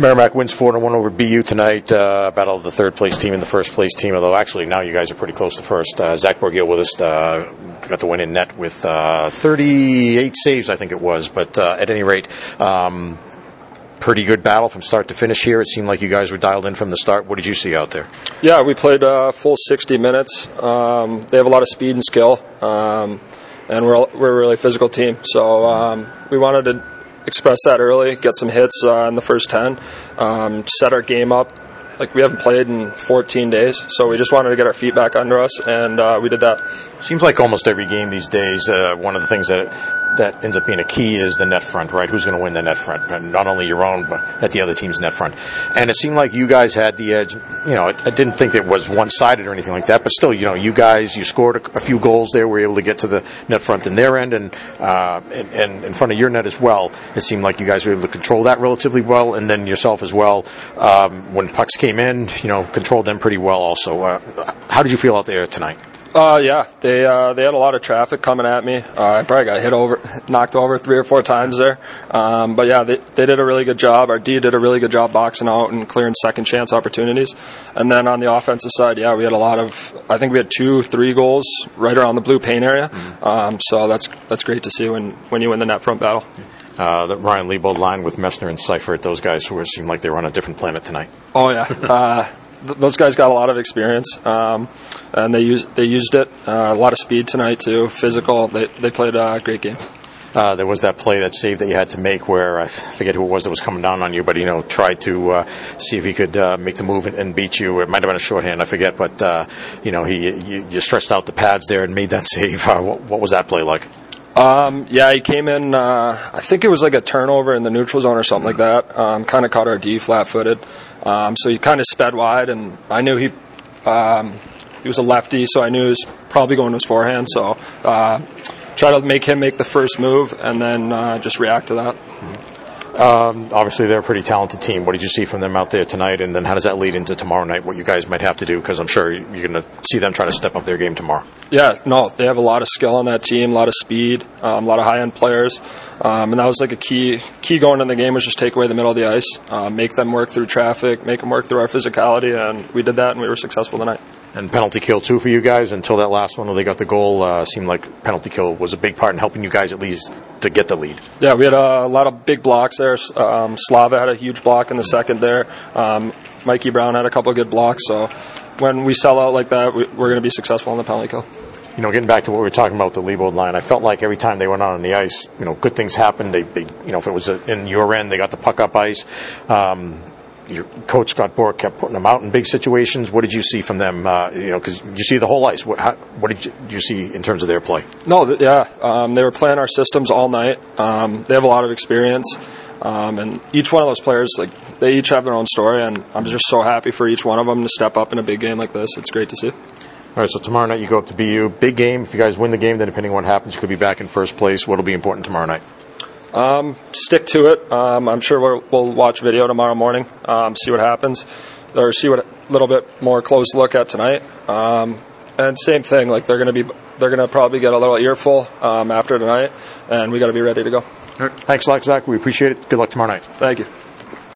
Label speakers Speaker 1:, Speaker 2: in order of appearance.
Speaker 1: Merrimack wins 4 1 over BU tonight. Uh, battle of the third place team and the first place team, although actually now you guys are pretty close to first. Uh, Zach Borgiel with us uh, got the win in net with uh, 38 saves, I think it was. But uh, at any rate, um, pretty good battle from start to finish here. It seemed like you guys were dialed in from the start. What did you see out there?
Speaker 2: Yeah, we played uh, full 60 minutes. Um, they have a lot of speed and skill, um, and we're, we're a really physical team. So um, we wanted to express that early, get some hits uh, in the first 10, um, set our game up. Like we haven't played in 14 days, so we just wanted to get our feet back under us, and uh, we did that.
Speaker 1: Seems like almost every game these days, uh, one of the things that that ends up being a key is the net front, right? Who's going to win the net front? Not only your own, but at the other team's net front. And it seemed like you guys had the edge. You know, I didn't think it was one sided or anything like that, but still, you know, you guys, you scored a, few goals there, were able to get to the net front in their end and, uh, and, and, in front of your net as well. It seemed like you guys were able to control that relatively well, and then yourself as well. Um, when pucks came in, you know, controlled them pretty well also. Uh, how did you feel out there tonight?
Speaker 2: Uh, yeah, they uh, they had a lot of traffic coming at me. Uh, I probably got hit over, knocked over three or four times there. Um, but yeah, they, they did a really good job. Our D did a really good job boxing out and clearing second chance opportunities. And then on the offensive side, yeah, we had a lot of. I think we had two, three goals right around the blue paint area. Mm-hmm. Um, so that's that's great to see when when you win the net front battle.
Speaker 1: Uh, the Ryan Leibold line with Messner and Seifert, those guys who seemed like they were on a different planet tonight.
Speaker 2: Oh yeah. Uh, those guys got a lot of experience, um, and they used they used it. Uh, a lot of speed tonight too, physical. They they played a great game.
Speaker 1: Uh, there was that play, that save that you had to make, where I forget who it was that was coming down on you, but you know tried to uh, see if he could uh, make the move and, and, beat you. It might have been a shorthand, I forget, but uh, you know he you, you, stretched out the pads there and made that save. Uh, what, what was that play like?
Speaker 2: Um, yeah, he came in. Uh, I think it was like a turnover in the neutral zone or something like that. Um, kind of caught our D flat-footed, um, so he kind of sped wide, and I knew he um, he was a lefty, so I knew he was probably going to his forehand. So uh, try to make him make the first move, and then uh, just react to that.
Speaker 1: Um, obviously, they're a pretty talented team. What did you see from them out there tonight? And then how does that lead into tomorrow night? What you guys might have to do? Because I'm sure you're going to see them try to step up their game tomorrow.
Speaker 2: Yeah, no, they have a lot of skill on that team, a lot of speed, um, a lot of high end players, um, and that was like a key key going in the game was just take away the middle of the ice, uh, make them work through traffic, make them work through our physicality, and we did that, and we were successful tonight
Speaker 1: and penalty kill too for you guys until that last one where they got the goal. Uh, seemed like penalty kill was a big part in helping you guys at least to get the lead.
Speaker 2: Yeah, we had a lot of big blocks there. Um, Slava had a huge block in the second there. Um, Mikey Brown had a couple of good blocks. So when we sell out like that, we, are going to be successful in the penalty kill.
Speaker 1: You know, getting back to what we were talking about the Leibold line, I felt like every time they went out on the ice, you know, good things happened. They, they you know, if it was in your end, they got the puck up ice. Um, your coach Scott Borek kept putting them out in big situations. What did you see from them? Uh, you know, because you see the whole ice. What, how, what did, you, did, you, see in terms of their play?
Speaker 2: No, yeah, um, they were playing our systems all night. Um, they have a lot of experience, um, and each one of those players, like they each have their own story, and I'm just so happy for each one of them to step up in a big game like this. It's great to see.
Speaker 1: All right, so tomorrow night you go up to BU. Big game. If you guys win the game, then depending on what happens, you could be back in first place. What'll be important tomorrow night?
Speaker 2: Um, stick to it. Um, I'm sure we will watch video tomorrow morning, um, see what happens, or see what a little bit more close look at tonight. Um, and same thing, like they're going to be, they're going to probably get a little earful um, after tonight, and we got to be ready to go.
Speaker 1: Thanks a lot, Zach. We appreciate it. Good luck tomorrow night.
Speaker 2: Thank you.